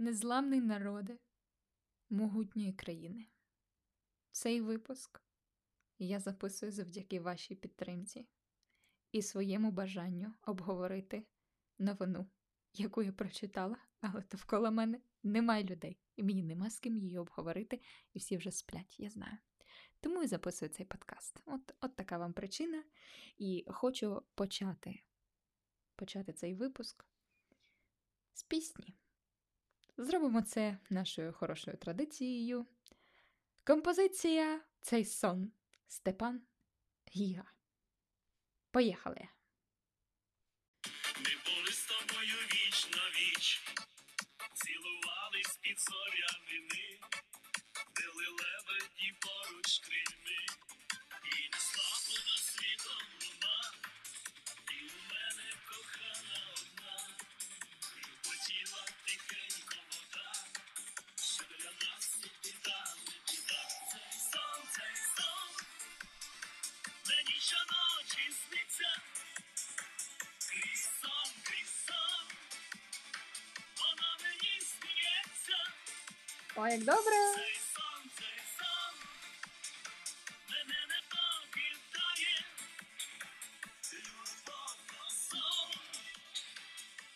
Незламний народи могутньої країни. Цей випуск я записую завдяки вашій підтримці і своєму бажанню обговорити новину, яку я прочитала, але довкола мене немає людей, і мені нема з ким її обговорити, і всі вже сплять, я знаю. Тому і записую цей подкаст. От, от така вам причина. І хочу почати, почати цей випуск з пісні. Зробимо це нашою хорошою традицією. Композиція цей сон Степан Гіга. Поїхали! Ми були з тобою віч на віч, цілувались під зоряними, били лебеді поруч крильми,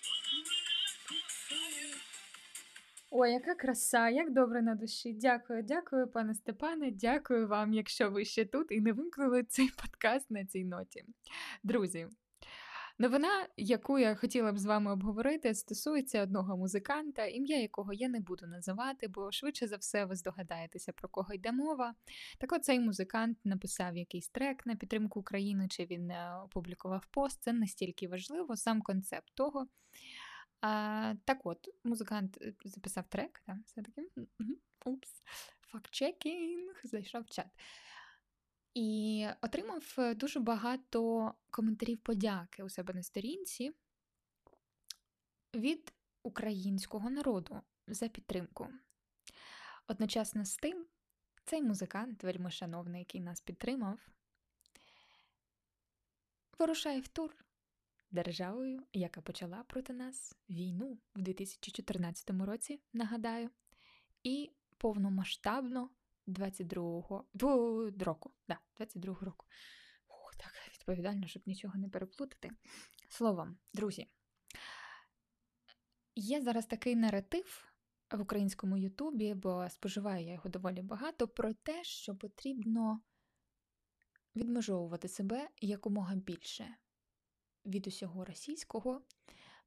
вона мене кохає. Ой, яка краса, як добре на душі. Дякую, дякую, пане Степане. Дякую вам, якщо ви ще тут і не вимкнули цей подкаст на цій ноті. Друзі, новина, яку я хотіла б з вами обговорити, стосується одного музиканта, ім'я якого я не буду називати, бо швидше за все ви здогадаєтеся, про кого йде мова. Так от цей музикант написав якийсь трек на підтримку України, чи він е, опублікував пост. Це настільки важливо, сам концепт того. А, так от, музикант е, записав трек, так, все-таки. Упс. Факт-чекінг, зайшов в чат. І отримав е, дуже багато коментарів подяки у себе на сторінці від українського народу за підтримку. Одночасно з тим, цей музикант, вельми шановний, який нас підтримав, вирушає в тур державою, яка почала проти нас війну в 2014 році, нагадаю, і повномасштабно 22-го дво- року. Да, 22-го року. Ух, так відповідально, щоб нічого не переплутати. Словом, друзі, є зараз такий наратив в українському Ютубі, бо споживаю я його доволі багато, про те, що потрібно відмежовувати себе якомога більше від усього російського,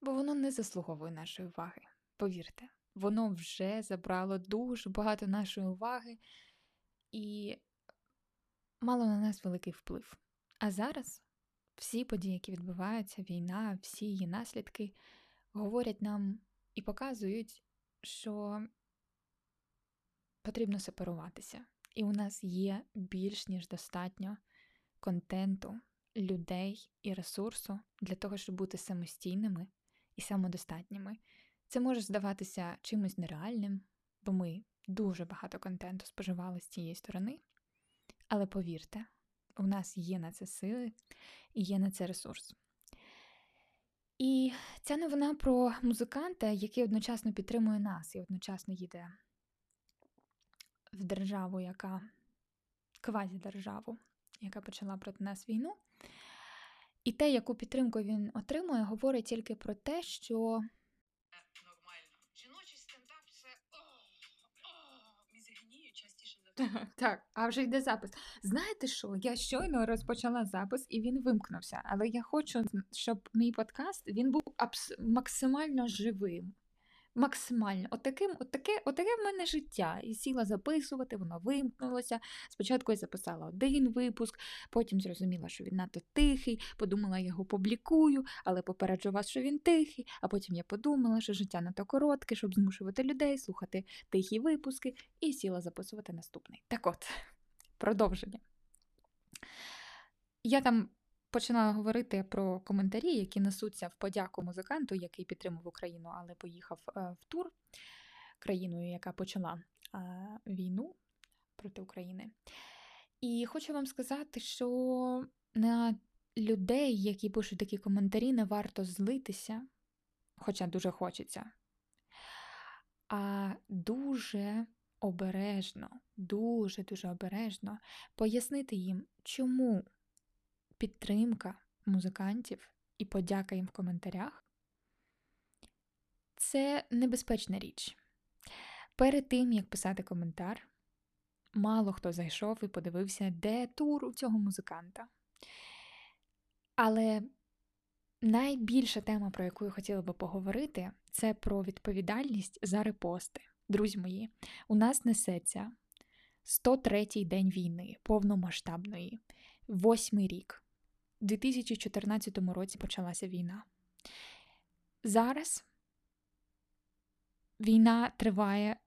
бо воно не заслуговує нашої уваги. Повірте, воно вже забрало дуже багато нашої уваги і мало на нас великий вплив. А зараз всі події, які відбуваються, війна, всі її наслідки, говорять нам і показують, що потрібно сепаруватися. І у нас є більш ніж достатньо контенту, людей і ресурсу для того, щоб бути самостійними і самодостатніми. Це може здаватися чимось нереальним, бо ми дуже багато контенту споживали з цієї сторони. Але повірте, у нас є на це сили і є на це ресурс. І ця новина про музиканта, який одночасно підтримує нас і одночасно їде в державу, яка квазідержаву, яка почала проти нас війну. І те, яку підтримку він отримує, говорить тільки про те, що Так, а вже йде запис. Знаєте що? Я щойно розпочала запис і він вимкнувся. Але я хочу, щоб мій подкаст він був абс- максимально живим. Максимально. Отаким, отаке, отаке в мене життя. І сіла записувати, воно вимкнулося. Спочатку я записала один випуск, потім зрозуміла, що він надто тихий, подумала, я його публікую, але попереджу вас, що він тихий. А потім я подумала, що життя надто коротке, щоб змушувати людей слухати тихі випуски, і сіла записувати наступний. Так от, продовження. Я там починала говорити про коментарі, які несуться в подяку музиканту, який підтримав Україну, але поїхав е, в тур країною, яка почала е, війну проти України. І хочу вам сказати, що на людей, які пишуть такі коментарі, не варто злитися, хоча дуже хочеться. а дуже обережно, дуже-дуже обережно пояснити їм, чому підтримка музикантів і подяка їм в коментарях це небезпечна річ. Перед тим, як писати коментар, мало хто зайшов і подивився, де тур у цього музиканта. Але найбільша тема, про яку я хотіла би поговорити, це про відповідальність за репости. Друзі мої, у нас несеться 103-й день війни, повномасштабної, восьмий рік. У 2014 році почалася війна. Зараз війна триває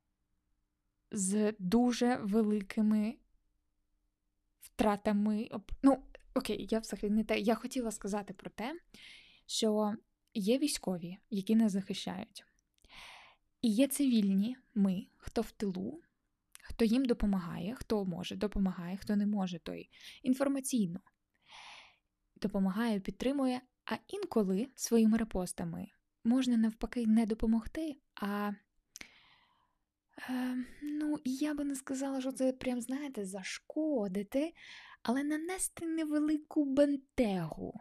з дуже великими втратами. Ну, окей, я взагалі не те. Я хотіла сказати про те, що є військові, які нас захищають. І є цивільні ми, хто в тилу, хто їм допомагає, хто може, допомагає, хто не може, той інформаційно допомагає, підтримує, а інколи своїми репостами можна навпаки не допомогти, а е, ну, я би не сказала, що це прям, знаєте, зашкодити, але нанести невелику бентегу,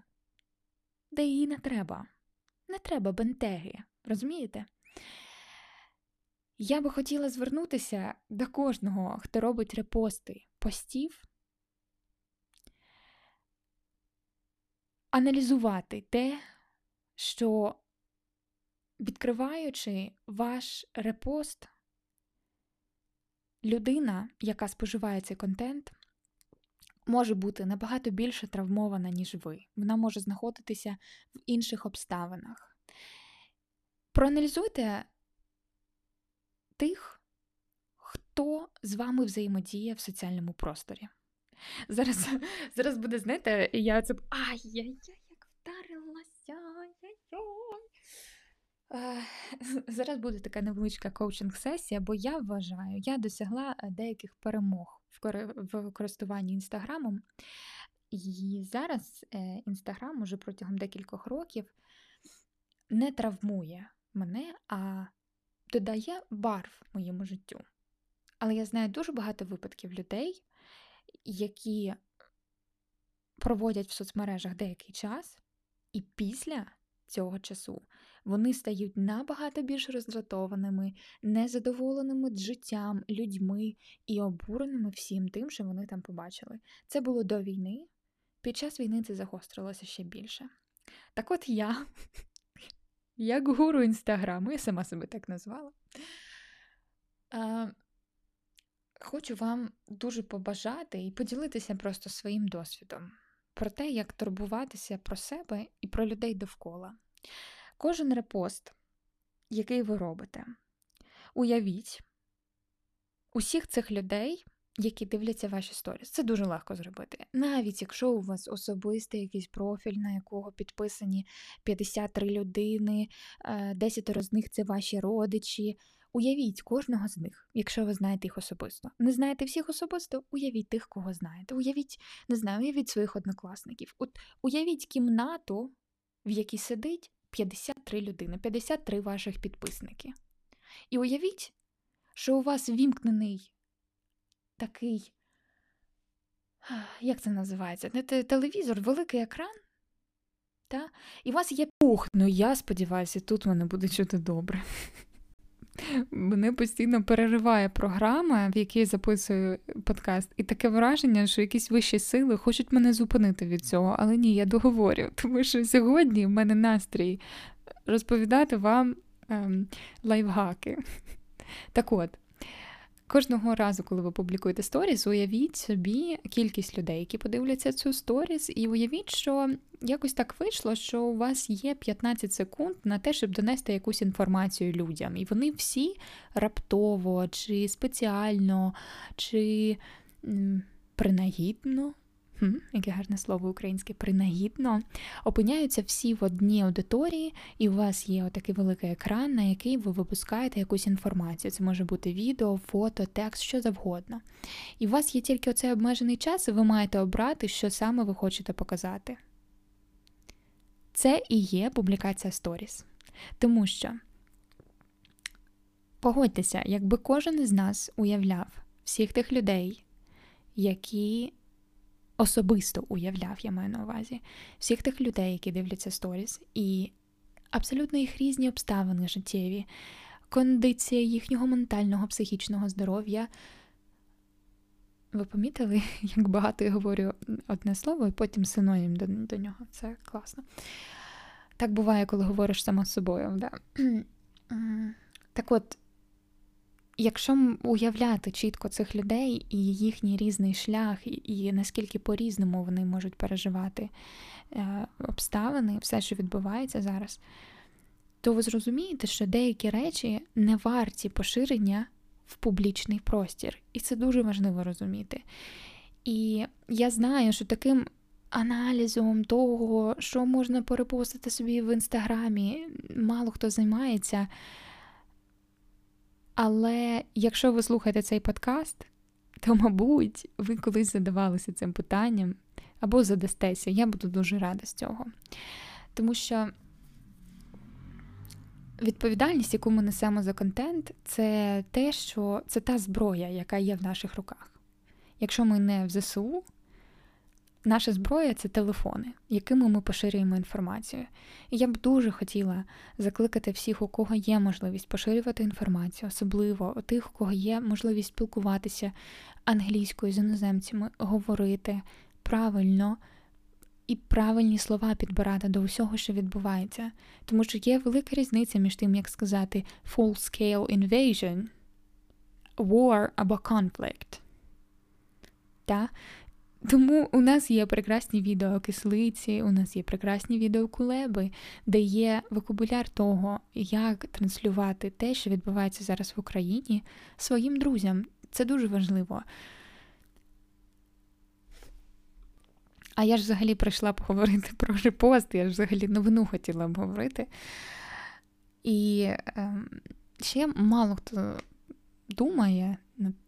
де її не треба. Не треба бентеги, розумієте? Я би хотіла звернутися до кожного, хто робить репости постів, аналізувати те, що відкриваючи ваш репост, людина, яка споживає цей контент, може бути набагато більше травмована, ніж ви. Вона може знаходитися в інших обставинах. Проаналізуйте тих, хто з вами взаємодіє в соціальному просторі. Зараз зараз буде, знаєте, я це. Ай-яй-яй, як вдарилася. Е, Зараз буде така невеличка коучинг-сесія, бо я вважаю, я досягла е, деяких перемог в користуванні інстаграмом. І зараз інстаграм уже протягом декількох років не травмує мене, а додає барв моєму життю. Але я знаю дуже багато випадків людей, які проводять в соцмережах деякий час, і після цього часу вони стають набагато більш роздратованими, незадоволеними життям, людьми і обуреними всім тим, що вони там побачили. Це було до війни. Під час війни це загострилося ще більше. Так от я, як гуру інстаграму, я сама себе так назвала. Хочу вам дуже побажати і поділитися просто своїм досвідом про те, як турбуватися про себе і про людей довкола. Кожен репост, який ви робите, уявіть усіх цих людей, які дивляться ваші сторіс. Це дуже легко зробити. Навіть якщо у вас особистий якийсь профіль, на якого підписані 53 людини, 10 е, з них це ваші родичі. Уявіть кожного з них, якщо ви знаєте їх особисто. Не знаєте всіх особисто, уявіть тих, кого знаєте. Уявіть, не знаю, уявіть своїх однокласників. От уявіть кімнату, в якій сидить 53 людини, 53 ваших підписники. І уявіть, що у вас вімкнений такий, як це називається? Телевізор, великий екран. Та? І у вас є пух. Ну я сподіваюся, тут мене буде чути добре. Мене постійно перериває програма, в якій я записую подкаст, і таке враження, що якісь вищі сили хочуть мене зупинити від цього, але ні, я договорю. Тому що сьогодні в мене настрій розповідати вам ем, лайфхаки. Так от, Кожного разу, коли ви публікуєте сторіс, уявіть собі кількість людей, які подивляться цю сторіс, і уявіть, що якось так вийшло, що у вас є 15 секунд на те, щоб донести якусь інформацію людям. І вони всі раптово, чи спеціально, чи принагідно яке гарне слово українське, принагідно, опиняються всі в одній аудиторії, і у вас є отакий великий екран, на який ви випускаєте якусь інформацію. Це може бути відео, фото, текст, що завгодно. І у вас є тільки оцей обмежений час, і ви маєте обрати, що саме ви хочете показати. Це і є публікація сторіс. Тому що погодьтеся, якби кожен із нас уявляв всіх тих людей, які особисто уявляв, я маю на увазі, всіх тих людей, які дивляться сторіс, і абсолютно їх різні обставини життєві, кондиція їхнього ментального, психічного здоров'я. Ви помітили, як багато я говорю одне слово, і потім синонім до, до нього. Це класно. Так буває, коли говориш сама з собою. Да? Так от, якщо уявляти чітко цих людей і їхній різний шлях, і, наскільки по-різному вони можуть переживати е, обставини, все, що відбувається зараз, то ви зрозумієте, що деякі речі не варті поширення в публічний простір. І це дуже важливо розуміти. І я знаю, що таким аналізом того, що можна перепостити собі в інстаграмі, мало хто займається. Але якщо ви слухаєте цей подкаст, то, мабуть, ви колись задавалися цим питанням або задастеся. Я буду дуже рада з цього. Тому що відповідальність, яку ми несемо за контент, це те, що це та зброя, яка є в наших руках. Якщо ми не в ЗСУ, наша зброя це телефони, якими ми поширюємо інформацію. І я б дуже хотіла закликати всіх, у кого є можливість поширювати інформацію, особливо у тих, у кого є можливість спілкуватися англійською з іноземцями, говорити правильно. І правильні слова підбирати до усього, що відбувається. Тому що є велика різниця між тим, як сказати full-scale invasion, war або conflict. Та? Тому у нас є прекрасні відео кислиці, у нас є прекрасні відео кулеби, де є вокабуляр того, як транслювати те, що відбувається зараз в Україні, своїм друзям. Це дуже важливо. А я ж взагалі прийшла поговорити про репост, я ж взагалі новину хотіла б говорити. І е, ще мало хто думає,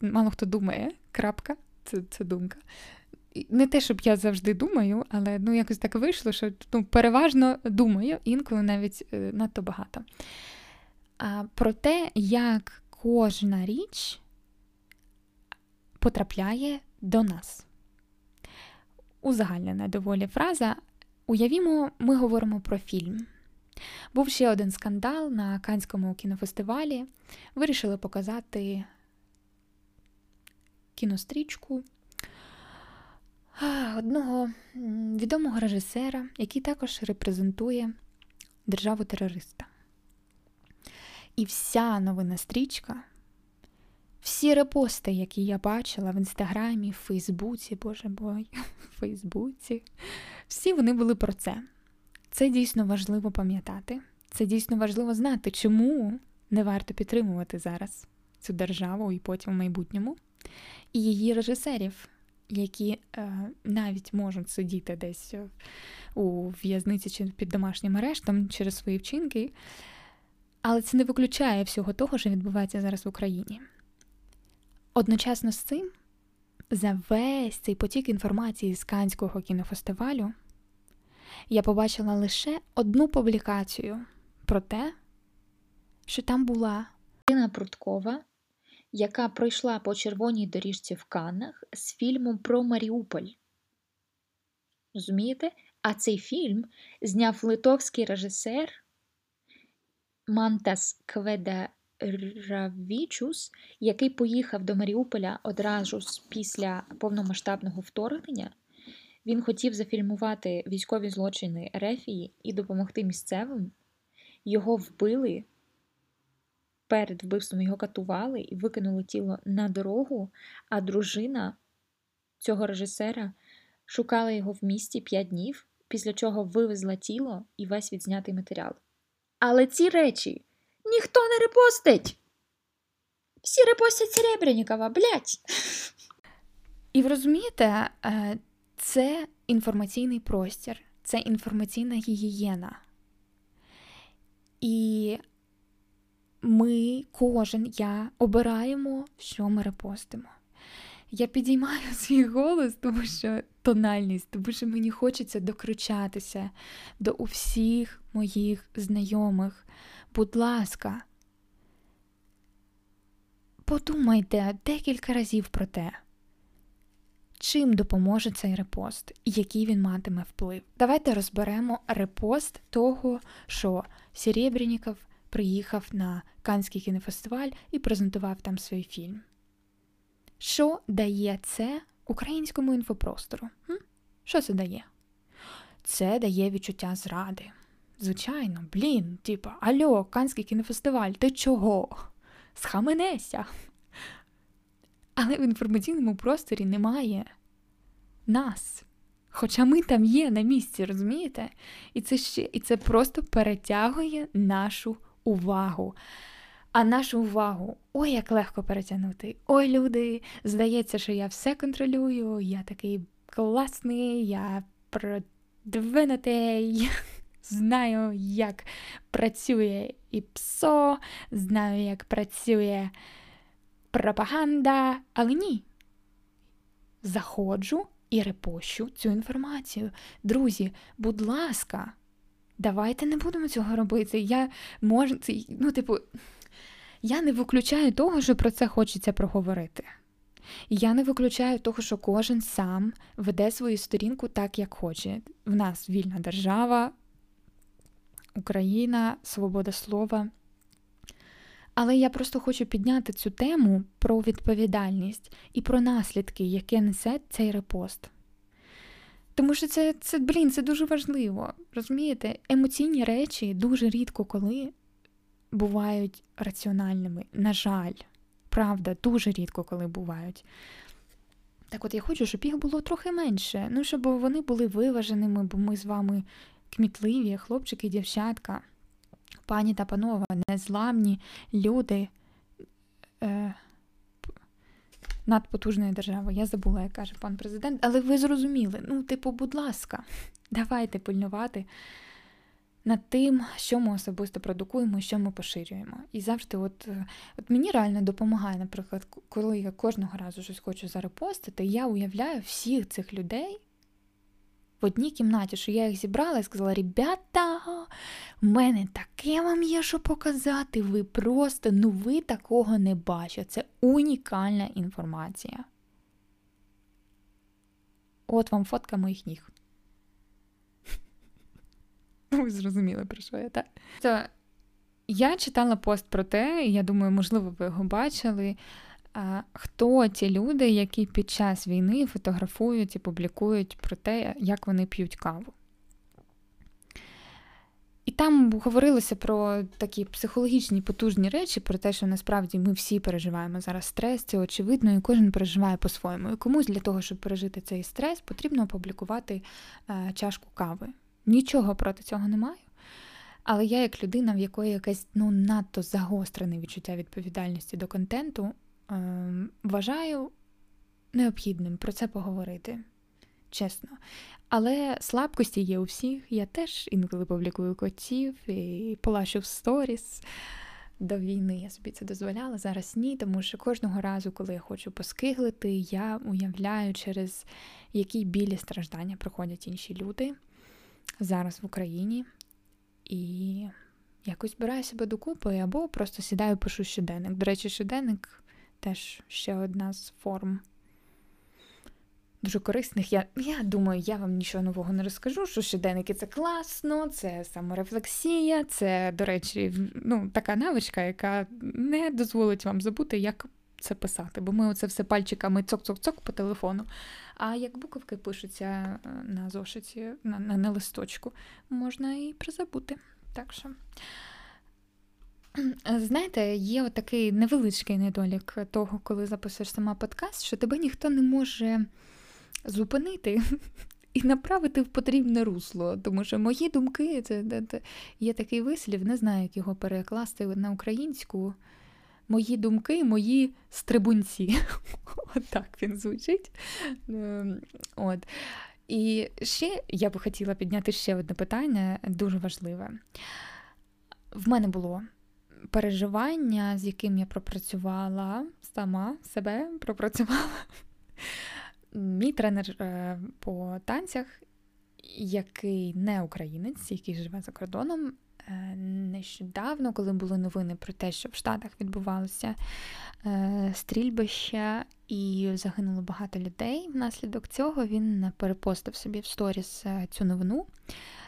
мало хто думає, крапка, це, це думка. Не те, щоб я завжди думаю, але ну, якось так вийшло, що ну, переважно думаю, інколи навіть е, надто багато. А, Про те, як кожна річ потрапляє до нас. Узагальнена доволі фраза. Уявімо, ми говоримо про фільм. Був ще один скандал на Канському кінофестивалі. Вирішили показати кінострічку одного відомого режисера, який також репрезентує державу терориста. І вся новина стрічка, всі репости, які я бачила в інстаграмі, в Фейсбуці, боже бой, в Фейсбуці, всі вони були про це. Це дійсно важливо пам'ятати. Це дійсно важливо знати, чому не варто підтримувати зараз цю державу і потім в майбутньому, і її режисерів, які е, навіть можуть сидіти десь у в'язниці чи під домашнім арештом через свої вчинки, але це не виключає всього того, що відбувається зараз в Україні. Одночасно з цим, за весь цей потік інформації з Канського кінофестивалю я побачила лише одну публікацію про те, що там була Ірина Пруткова, яка пройшла по червоній доріжці в Каннах з фільмом про Маріуполь. Розумієте? А цей фільм зняв литовський режисер Мантас Кведаравічус, який поїхав до Маріуполя одразу після повномасштабного вторгнення. Він хотів зафільмувати військові злочини Рефії і допомогти місцевим. Його вбили перед вбивством його катували і викинули тіло на дорогу, а дружина цього режисера шукала його в місті 5 днів, після чого вивезла тіло і весь відзнятий матеріал. Але ці речі ніхто не репостить. Всі репостять Серебрянікова, блять. І ви розумієте, е, це інформаційний простір, це інформаційна гігієна. І ми, кожен я обираємо, що ми репостимо. Я підіймаю свій голос, тому що тональність, тому що мені хочеться докричатися до усіх моїх знайомих. Будь ласка, подумайте декілька разів про те, чим допоможе цей репост і який він матиме вплив. Давайте розберемо репост того, що Серебряніков приїхав на Канський кінофестиваль і презентував там свій фільм. Що дає це українському інфопростору? М? Що це дає? Це дає відчуття зради. Звичайно, блін, типа, альо, Канський кінофестиваль, ти чого? Схаменеся. Але в інформаційному просторі немає нас. Хоча ми там є на місці, розумієте? І це ще і це просто перетягує нашу увагу. А нашу увагу ой, як легко перетягнути. Ой, люди, здається, що я все контролюю, я такий класний, я продвинутий, знаю, як працює і ПСО, знаю, як працює пропаганда, але ні. Заходжу і репощу цю інформацію. Друзі, будь ласка, давайте не будемо цього робити. Я можу, ну, типу, я не виключаю того, що про це хочеться проговорити. Я не виключаю того, що кожен сам веде свою сторінку так, як хоче. В нас вільна держава, Україна, свобода слова. Але я просто хочу підняти цю тему про відповідальність і про наслідки, яке несе цей репост. Тому що це, це блін, це дуже важливо. Розумієте, емоційні речі дуже рідко коли бувають раціональними. На жаль, правда, дуже рідко коли бувають. Так от я хочу, щоб їх було трохи менше. Ну, щоб вони були виваженими, бо ми з вами кмітливі, хлопчики дівчатка, пані та панове, незламні люди е, надпотужної держави. Я забула, як каже пан президент, але ви зрозуміли. Ну, типу, будь ласка, давайте пильнувати над тим, що ми особисто продукуємо, що ми поширюємо. І завжди, от, е, от мені реально допомагає, наприклад, коли я кожного разу щось хочу зарепостити, я уявляю всіх цих людей в одній кімнаті, що я їх зібрала і сказала: ребята, в мене таке вам є, що показати. Ви просто, ну ви такого не бачите. Це унікальна інформація. От вам фотка моїх ніг. Ви зрозуміли, про що я так? То я читала пост про те, і я думаю, можливо, ви його бачили. Хто ті люди, які під час війни фотографують і публікують про те, як вони п'ють каву. І там говорилося про такі психологічні потужні речі, про те, що насправді ми всі переживаємо зараз стрес, це очевидно, і кожен переживає по-своєму. І комусь для того, щоб пережити цей стрес, потрібно опублікувати е, чашку кави. Нічого проти цього не маю. Але я, як людина, в якої якесь ну, надто загострене відчуття відповідальності до контенту, вважаю необхідним про це поговорити. Чесно. Але слабкості є у всіх. Я теж інколи публікую котів і полащу в сторіс. До війни я собі це дозволяла, зараз ні, тому що кожного разу, коли я хочу поскиглити, я уявляю, через які білі страждання проходять інші люди зараз в Україні. І якось збираю себе докупи або просто сідаю, пишу щоденник. До речі, щоденник теж ще одна з форм дуже корисних. Я, я думаю, я вам нічого нового не розкажу, що щоденники це класно, це саморефлексія, це, до речі, ну, така навичка, яка не дозволить вам забути, як це писати. Бо ми оце все пальчиками цок-цок-цок по телефону. А як буковки пишуться е, на зошиті, на, на, на листочку, можна і призабути. Так що. Е, Знаєте, є отакий невеличкий недолік того, коли записуєш сама подкаст, що тебе ніхто не може зупинити і направити в потрібне русло. Тому що мої думки, це, це, це є такий вислів, не знаю, як його перекласти на українську. Мої думки, мої стрибунці. Отак він звучить. Ем, От. І ще я би хотіла підняти ще одне питання, дуже важливе. В мене було переживання, з яким я пропрацювала сама себе пропрацювала. Мій тренер е, по танцях, який не українець, який живе за кордоном, е, нещодавно, коли були новини про те, що в Штатах відбувалося е, стрільбище і загинуло багато людей. Внаслідок цього він перепостив собі в сторіс цю новину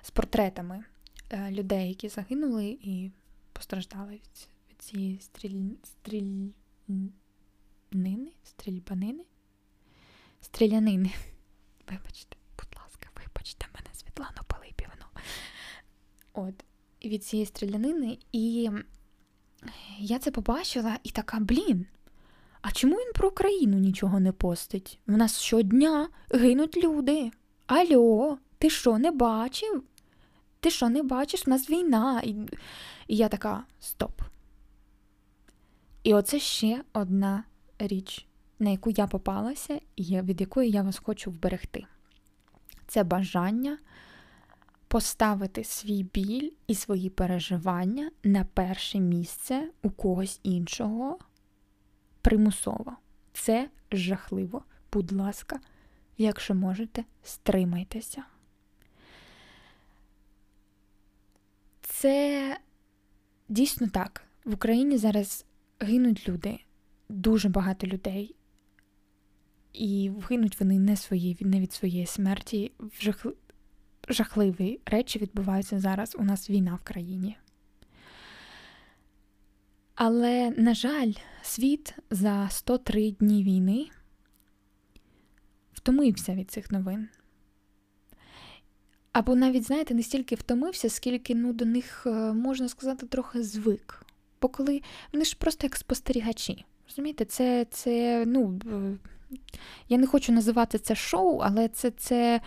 з портретами людей, які загинули і постраждали від, від цієї стріль... стрільнини, стрільбанини, стрілянини. Вибачте, будь ласка, вибачте мене, Світлану Пилипівну. От, від цієї стрілянини, і я це побачила і така, блін. А чому він про Україну нічого не постить? В нас щодня гинуть люди. Альо, ти що, не бачив? Ти що, не бачиш? У нас війна. І, я така: стоп. І оце ще одна річ, на яку я попалася, і від якої я вас хочу вберегти. Це бажання поставити свій біль і свої переживання на перше місце у когось іншого примусово. Це жахливо. Будь ласка, якщо можете, стримайтеся. Це дійсно так. В Україні зараз гинуть люди, дуже багато людей. І гинуть вони не свої, не від своєї смерті. Жах... Жахливі речі відбуваються зараз. У нас війна в країні. Але, на жаль, світ за 103 дні війни втомився від цих новин. Або навіть, знаєте, не стільки втомився, скільки ну, до них, можна сказати, трохи звик. Бо коли вони ж просто як спостерігачі. Розумієте, це, це ну, я не хочу називати це шоу, але це це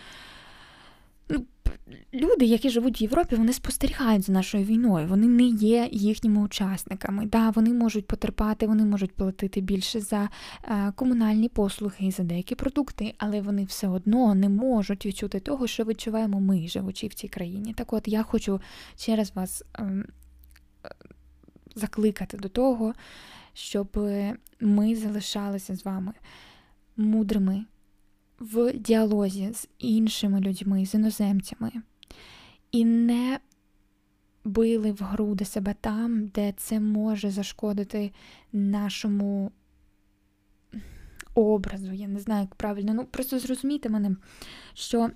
люди, які живуть в Європі, вони спостерігають за нашою війною. Вони не є їхніми учасниками. Да, Вони можуть потерпати, вони можуть платити більше за е, комунальні послуги і за деякі продукти, але вони все одно не можуть відчути того, що відчуваємо ми, живучи в цій країні. Так от я хочу через вас е, закликати до того, щоб ми залишалися з вами мудрими в діалозі з іншими людьми, з іноземцями, і не били в груди себе там, де це може зашкодити нашому образу. Я не знаю, як правильно. Ну, просто зрозумійте мене, що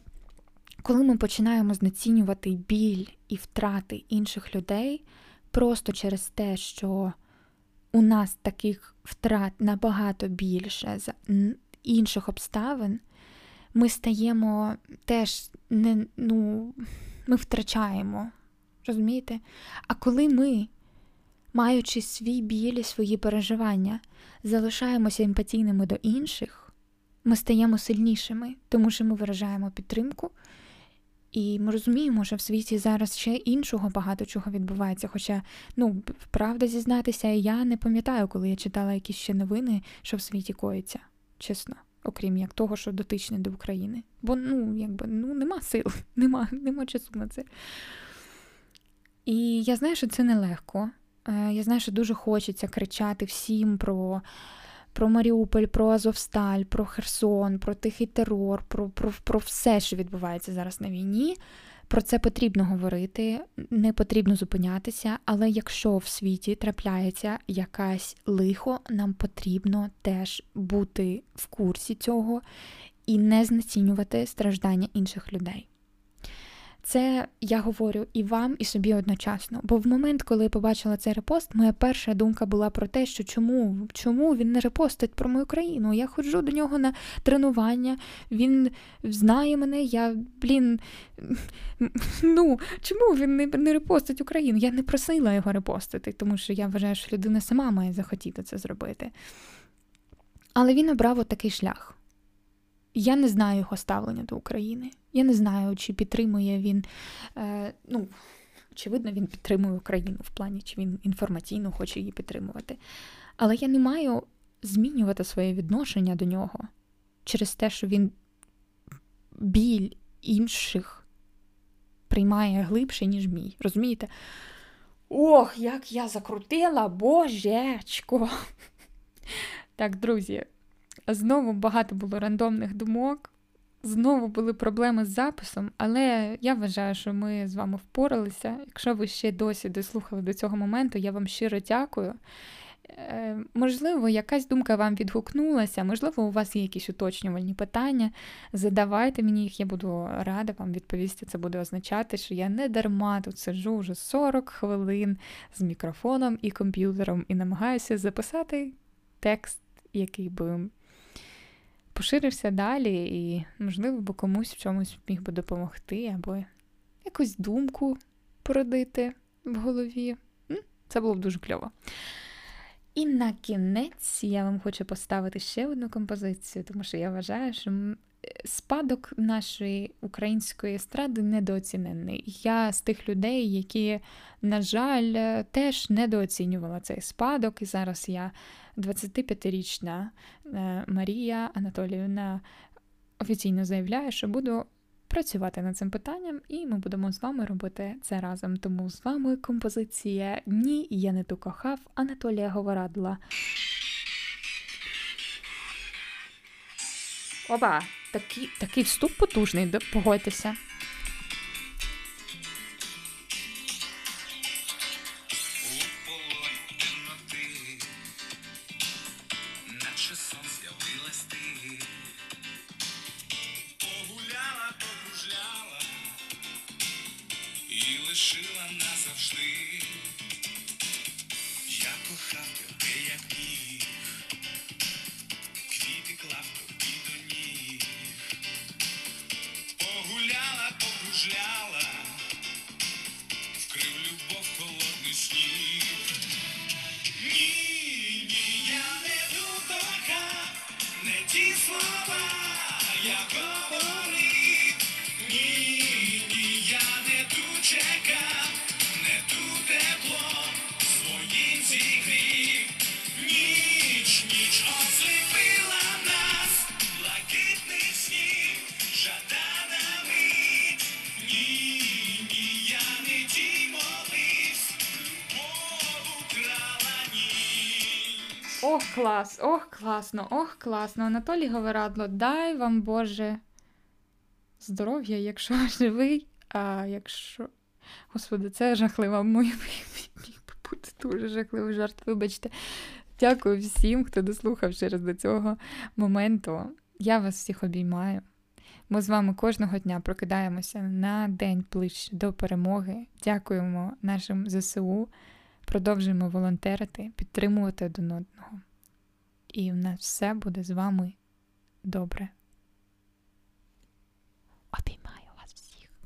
коли ми починаємо знецінювати біль і втрати інших людей, просто через те, що у нас таких втрат набагато більше за інших обставин, ми стаємо теж не, ну, ми втрачаємо. Розумієте? А коли ми, маючи свій біль свої переживання, залишаємося емпатійними до інших, ми стаємо сильнішими, тому що ми виражаємо підтримку. І ми розуміємо, що в світі зараз ще іншого багато чого відбувається. Хоча, ну, правда зізнатися, я не пам'ятаю, коли я читала якісь ще новини, що в світі коїться, чесно окрім як того, що дотичне до України. Бо ну, якби, ну, нема сил, нема, нема часу на це. І я знаю, що це нелегко. Е, я знаю, що дуже хочеться кричати всім про про Маріуполь, про Азовсталь, про Херсон, про тихий терор, про, про, про все, що відбувається зараз на війні. Про це потрібно говорити, не потрібно зупинятися, але якщо в світі трапляється якась лихо, нам потрібно теж бути в курсі цього і не знецінювати страждання інших людей. Це я говорю і вам, і собі одночасно. Бо в момент, коли я побачила цей репост, моя перша думка була про те, що чому чому він не репостить про мою країну? Я ходжу до нього на тренування, він знає мене, я, блін, ну чому він не, не репостить Україну? Я не просила його репостити, тому що я вважаю, що людина сама має захотіти це зробити. Але він обрав отакий шлях. Я не знаю його ставлення до України. Я не знаю, чи підтримує він. Е, ну, Очевидно, він підтримує Україну в плані, чи він інформаційно хоче її підтримувати. Але я не маю змінювати своє відношення до нього через те, що він біль інших приймає глибше, ніж мій. Розумієте? Ох, як я закрутила, божечко! Так, друзі, Знову багато було рандомних думок. Знову були проблеми з записом, але я вважаю, що ми з вами впоралися. Якщо ви ще досі дослухали до цього моменту, я вам щиро дякую. Е, можливо, якась думка вам відгукнулася, можливо, у вас є якісь уточнювальні питання. Задавайте мені їх, я буду рада вам відповісти. Це буде означати, що я не дарма тут сиджу вже 40 хвилин з мікрофоном і комп'ютером і намагаюся записати текст, який би поширився далі, і, можливо, бо комусь в чомусь міг би допомогти, або якусь думку породити в голові. Це було б дуже кльово. І на кінець я вам хочу поставити ще одну композицію, тому що я вважаю, що спадок нашої української естради недооцінений. Я з тих людей, які, на жаль, теж недооцінювала цей спадок. І зараз я 25-річна е, Марія Анатоліївна офіційно заявляє, що буду працювати над цим питанням, і ми будемо з вами робити це разом. Тому з вами композиція Ні, я не ту кохав Анатолія Говорадла. Опа, такий, такий вступ потужний, погодьтеся. Клас, ох, класно, ох, класно. Анатолій Говорадло, дай вам Боже здоров'я, якщо живий, а якщо. Господи, це жахливо. Мій бути дуже жахливий жарт, вибачте. Дякую всім, хто дослухав через до цього моменту. Я вас всіх обіймаю. Ми з вами кожного дня прокидаємося на день ближче до перемоги. Дякуємо нашим ЗСУ. Продовжуємо волонтерити, підтримувати один одного. І в нас все буде з вами добре.